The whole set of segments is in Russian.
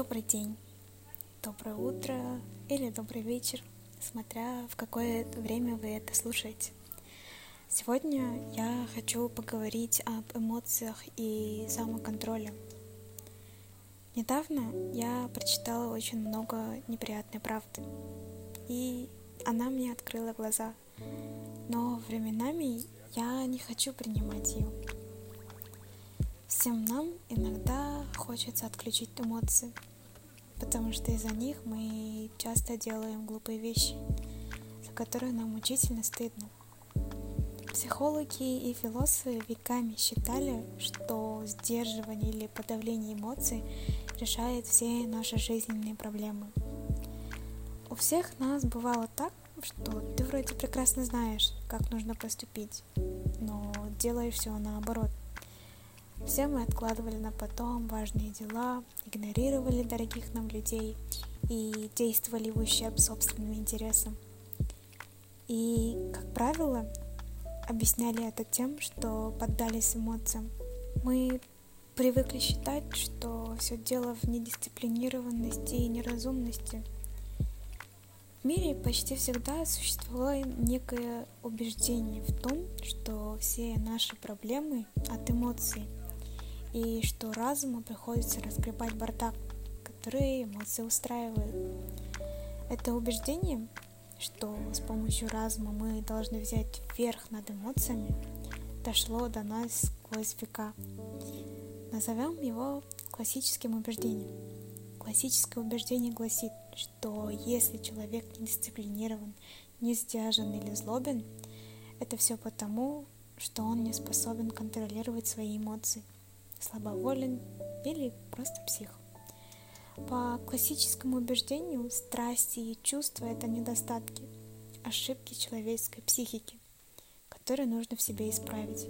Добрый день, доброе утро или добрый вечер, смотря в какое время вы это слушаете. Сегодня я хочу поговорить об эмоциях и самоконтроле. Недавно я прочитала очень много неприятной правды, и она мне открыла глаза. Но временами я не хочу принимать ее. Всем нам иногда хочется отключить эмоции, потому что из-за них мы часто делаем глупые вещи, за которые нам мучительно стыдно. Психологи и философы веками считали, что сдерживание или подавление эмоций решает все наши жизненные проблемы. У всех нас бывало так, что ты вроде прекрасно знаешь, как нужно поступить, но делаешь все наоборот. Все мы откладывали на потом важные дела, игнорировали дорогих нам людей и действовали в ущерб собственным интересам. И, как правило, объясняли это тем, что поддались эмоциям. Мы привыкли считать, что все дело в недисциплинированности и неразумности. В мире почти всегда существовало некое убеждение в том, что все наши проблемы от эмоций – и что разуму приходится разгребать бардак, который эмоции устраивают. Это убеждение, что с помощью разума мы должны взять верх над эмоциями, дошло до нас сквозь века. Назовем его классическим убеждением. Классическое убеждение гласит, что если человек не дисциплинирован, не сдержан или злобен, это все потому, что он не способен контролировать свои эмоции – слабоволен или просто псих. По классическому убеждению, страсти и чувства – это недостатки, ошибки человеческой психики, которые нужно в себе исправить.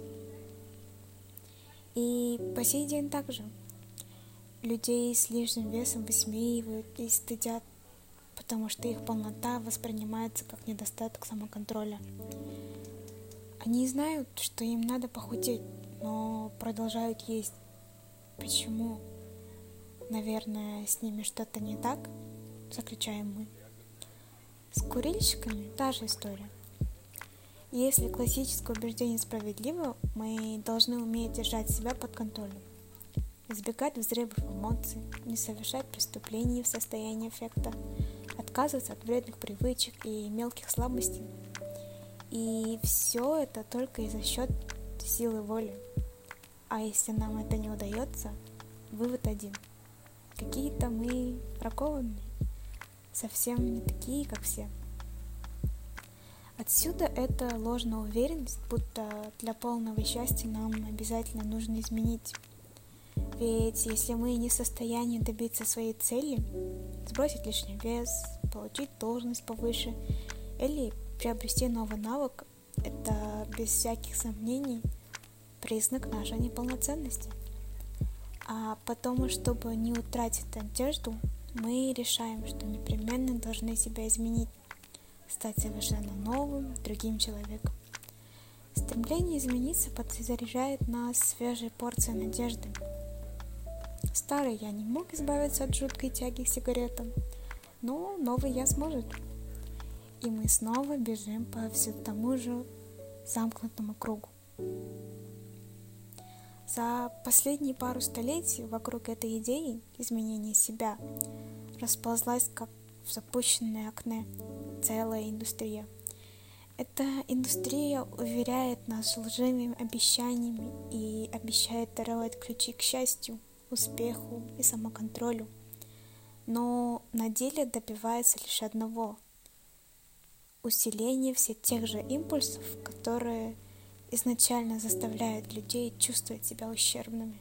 И по сей день также людей с лишним весом высмеивают и стыдят, потому что их полнота воспринимается как недостаток самоконтроля. Они знают, что им надо похудеть, но продолжают есть. Почему? Наверное, с ними что-то не так, заключаем мы. С курильщиками та же история. Если классическое убеждение справедливо, мы должны уметь держать себя под контролем, избегать взрывов эмоций, не совершать преступлений в состоянии эффекта, отказываться от вредных привычек и мелких слабостей. И все это только и за счет силы воли. А если нам это не удается, вывод один. Какие-то мы бракованные, совсем не такие, как все. Отсюда эта ложная уверенность, будто для полного счастья нам обязательно нужно изменить. Ведь если мы не в состоянии добиться своей цели, сбросить лишний вес, получить должность повыше или приобрести новый навык, это без всяких сомнений – признак нашей неполноценности. А потому, чтобы не утратить надежду, мы решаем, что непременно должны себя изменить, стать совершенно новым, другим человеком. Стремление измениться подзаряжает нас свежей порцией надежды. Старый я не мог избавиться от жуткой тяги к сигаретам, но новый я сможет. И мы снова бежим по все тому же замкнутому кругу. За последние пару столетий вокруг этой идеи изменения себя расползлась как в запущенное окне целая индустрия. Эта индустрия уверяет нас лживыми обещаниями и обещает даровать ключи к счастью, успеху и самоконтролю. Но на деле добивается лишь одного – усиления всех тех же импульсов, которые изначально заставляет людей чувствовать себя ущербными.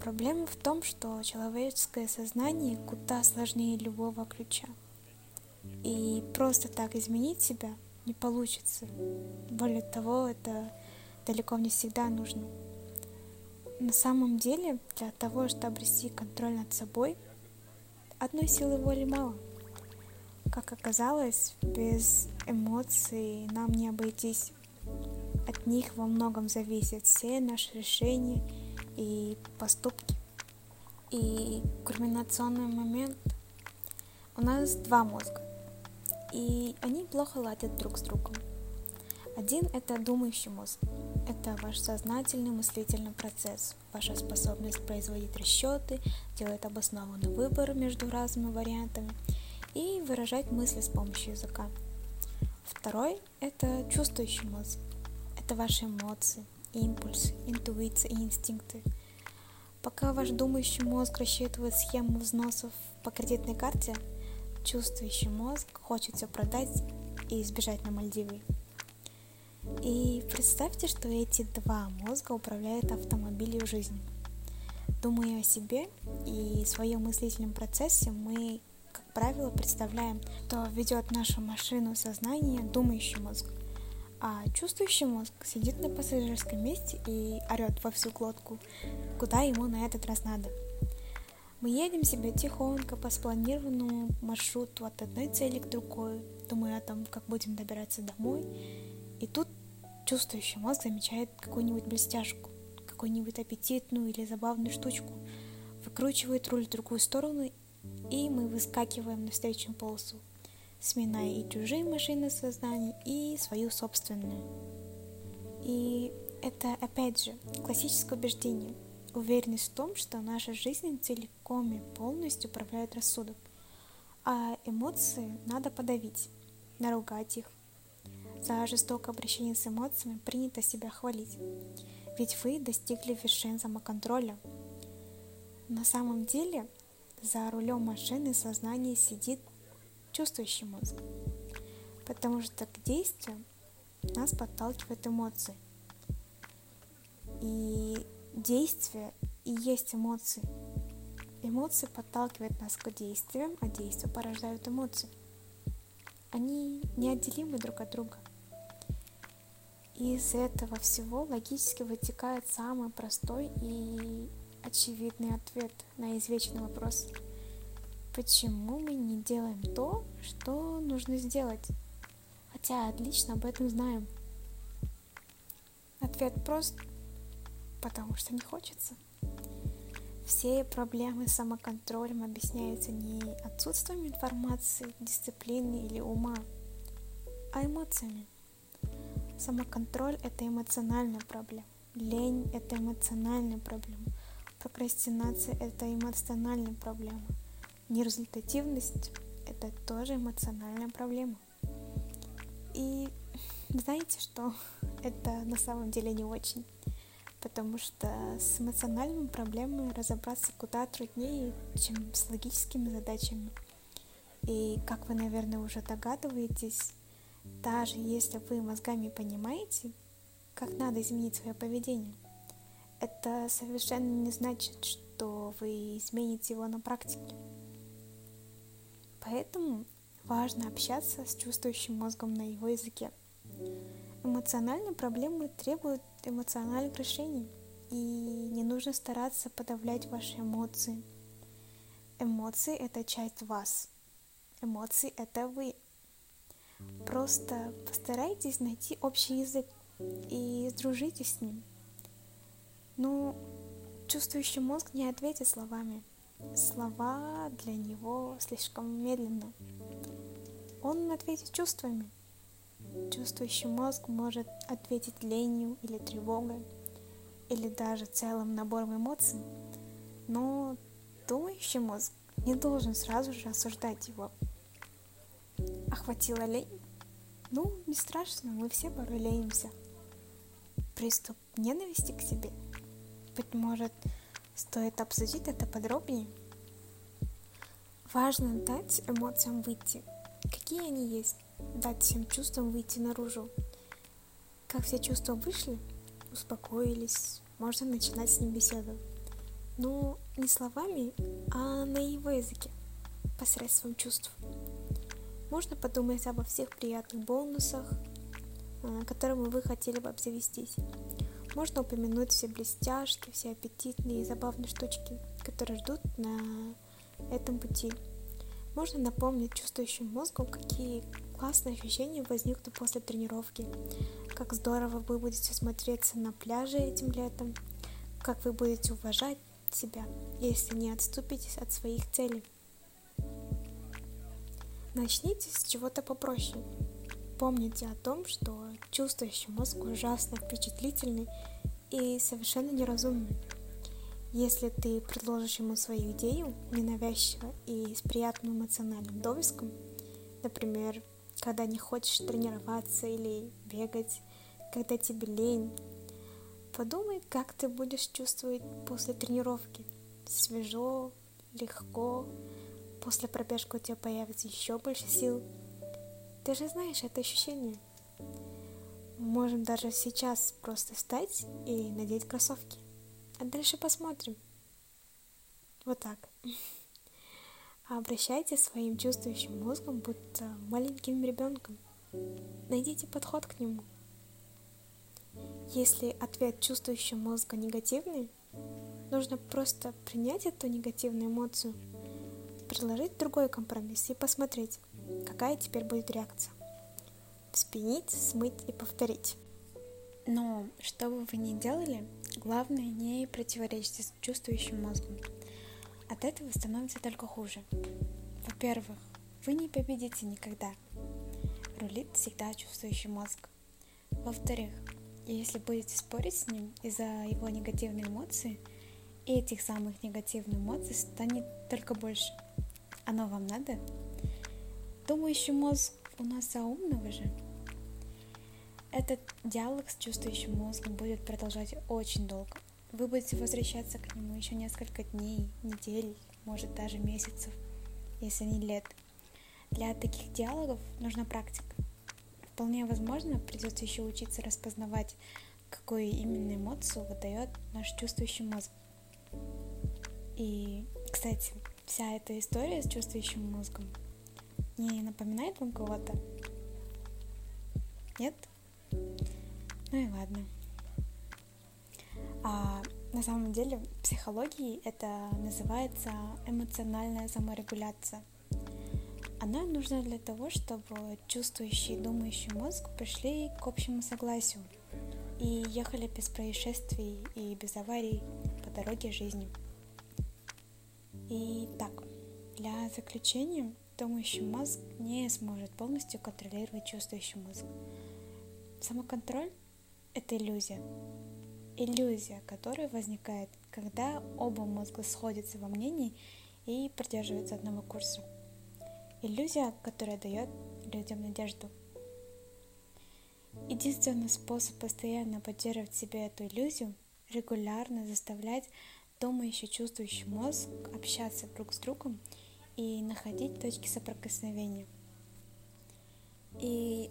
Проблема в том, что человеческое сознание куда сложнее любого ключа. И просто так изменить себя не получится. Более того, это далеко не всегда нужно. На самом деле, для того, чтобы обрести контроль над собой, одной силы воли мало. Как оказалось, без эмоций нам не обойтись. От них во многом зависят все наши решения и поступки. И кульминационный момент. У нас два мозга, и они плохо ладят друг с другом. Один – это думающий мозг. Это ваш сознательный мыслительный процесс, ваша способность производить расчеты, делать обоснованный выбор между разными вариантами и выражать мысли с помощью языка. Второй – это чувствующий мозг. Это ваши эмоции, импульсы, интуиция и инстинкты. Пока ваш думающий мозг рассчитывает схему взносов по кредитной карте, чувствующий мозг хочет все продать и избежать на Мальдивы. И представьте, что эти два мозга управляют автомобилем жизни. Думая о себе и своем мыслительном процессе, мы, как правило, представляем, что ведет нашу машину сознания думающий мозг, а чувствующий мозг сидит на пассажирском месте и орет во всю глотку, куда ему на этот раз надо. Мы едем себе тихонько по спланированному маршруту от одной цели к другой, думая о том, как будем добираться домой, и тут чувствующий мозг замечает какую-нибудь блестяшку, какую-нибудь аппетитную или забавную штучку, выкручивает руль в другую сторону, и мы выскакиваем на встречную полосу, сминая и чужие машины сознания, и свою собственную. И это, опять же, классическое убеждение, уверенность в том, что наша жизнь целиком и полностью управляет рассудок, а эмоции надо подавить, наругать их, за жестокое обращение с эмоциями принято себя хвалить, ведь вы достигли вершин самоконтроля. На самом деле за рулем машины сознание сидит чувствующий мозг, потому что к действию нас подталкивают эмоции. И действие и есть эмоции. Эмоции подталкивают нас к действиям, а действия порождают эмоции. Они неотделимы друг от друга. Из этого всего логически вытекает самый простой и очевидный ответ на извечный вопрос. Почему мы не делаем то, что нужно сделать? Хотя отлично об этом знаем. Ответ прост, потому что не хочется. Все проблемы с самоконтролем объясняются не отсутствием информации, дисциплины или ума, а эмоциями. Самоконтроль – это эмоциональная проблема. Лень – это эмоциональная проблема. Прокрастинация – это эмоциональная проблема. Нерезультативность – это тоже эмоциональная проблема. И знаете что? Это на самом деле не очень. Потому что с эмоциональными проблемами разобраться куда труднее, чем с логическими задачами. И как вы, наверное, уже догадываетесь, даже если вы мозгами понимаете, как надо изменить свое поведение, это совершенно не значит, что вы измените его на практике. Поэтому важно общаться с чувствующим мозгом на его языке. Эмоциональные проблемы требуют эмоциональных решений, и не нужно стараться подавлять ваши эмоции. Эмоции – это часть вас. Эмоции – это вы – Просто постарайтесь найти общий язык и сдружитесь с ним. Ну, чувствующий мозг не ответит словами. Слова для него слишком медленно. Он ответит чувствами. Чувствующий мозг может ответить ленью или тревогой, или даже целым набором эмоций, но думающий мозг не должен сразу же осуждать его – Охватила лень? Ну, не страшно, мы все порой. Приступ ненависти к себе? Быть может, стоит обсудить это подробнее? Важно дать эмоциям выйти. Какие они есть? Дать всем чувствам выйти наружу. Как все чувства вышли, успокоились, можно начинать с ним беседу. Но не словами, а на его языке, посредством чувств. Можно подумать обо всех приятных бонусах, э, которыми вы хотели бы обзавестись. Можно упомянуть все блестяшки, все аппетитные и забавные штучки, которые ждут на этом пути. Можно напомнить чувствующим мозгу, какие классные ощущения возникнут после тренировки, как здорово вы будете смотреться на пляже этим летом, как вы будете уважать себя, если не отступитесь от своих целей. Начните с чего-то попроще. Помните о том, что чувствующий мозг ужасно впечатлительный и совершенно неразумный. Если ты предложишь ему свою идею ненавязчиво и с приятным эмоциональным довеском, например, когда не хочешь тренироваться или бегать, когда тебе лень, подумай, как ты будешь чувствовать после тренировки. Свежо, легко, после пробежки у тебя появится еще больше сил. Ты же знаешь это ощущение. Можем даже сейчас просто встать и надеть кроссовки. А дальше посмотрим. Вот так. Обращайте своим чувствующим мозгом, будто маленьким ребенком. Найдите подход к нему. Если ответ чувствующего мозга негативный, нужно просто принять эту негативную эмоцию, предложить другой компромисс и посмотреть, какая теперь будет реакция спинить, смыть и повторить. Но что бы вы ни делали, главное не противоречить чувствующим мозгом. От этого становится только хуже. Во-первых, вы не победите никогда. Рулит всегда чувствующий мозг. Во-вторых, если будете спорить с ним из-за его негативной эмоции, этих самых негативных эмоций станет только больше. Оно вам надо? Думающий мозг у нас за умного же. Этот диалог с чувствующим мозгом будет продолжать очень долго. Вы будете возвращаться к нему еще несколько дней, недель, может даже месяцев, если не лет. Для таких диалогов нужна практика. Вполне возможно, придется еще учиться распознавать, какую именно эмоцию выдает наш чувствующий мозг. И, кстати, вся эта история с чувствующим мозгом не напоминает вам кого-то? Нет? Ну и ладно. А на самом деле в психологии это называется эмоциональная саморегуляция. Она нужна для того, чтобы чувствующий и думающий мозг пришли к общему согласию и ехали без происшествий и без аварий по дороге жизни. И так, для заключения думающий мозг не сможет полностью контролировать чувствующий мозг. Самоконтроль – это иллюзия. Иллюзия, которая возникает, когда оба мозга сходятся во мнении и придерживаются одного курса. Иллюзия, которая дает людям надежду. Единственный способ постоянно поддерживать себе эту иллюзию – регулярно заставлять думающий, чувствующий мозг общаться друг с другом и находить точки соприкосновения. И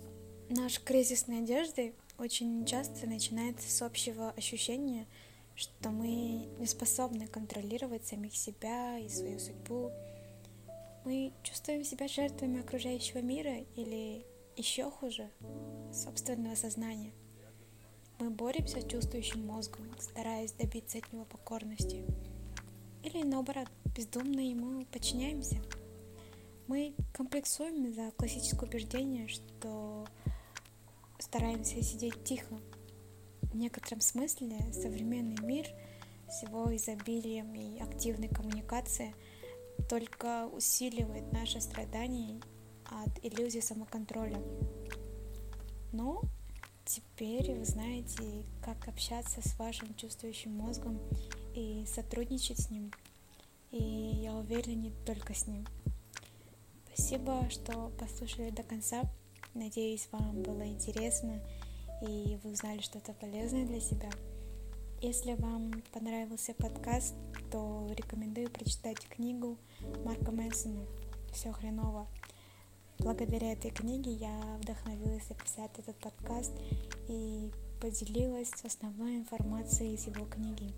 Наш кризис надежды очень часто начинается с общего ощущения, что мы не способны контролировать самих себя и свою судьбу. Мы чувствуем себя жертвами окружающего мира или еще хуже, собственного сознания. Мы боремся с чувствующим мозгом, стараясь добиться от него покорности. Или наоборот, бездумно ему подчиняемся. Мы комплексуем за классическое убеждение, что стараемся сидеть тихо. В некотором смысле современный мир с его изобилием и активной коммуникацией только усиливает наше страдание от иллюзии самоконтроля. Но теперь вы знаете, как общаться с вашим чувствующим мозгом и сотрудничать с ним. И я уверена, не только с ним. Спасибо, что послушали до конца. Надеюсь, вам было интересно и вы узнали что-то полезное для себя. Если вам понравился подкаст, то рекомендую прочитать книгу Марка Мэнсона «Все хреново». Благодаря этой книге я вдохновилась записать этот подкаст и поделилась основной информацией из его книги.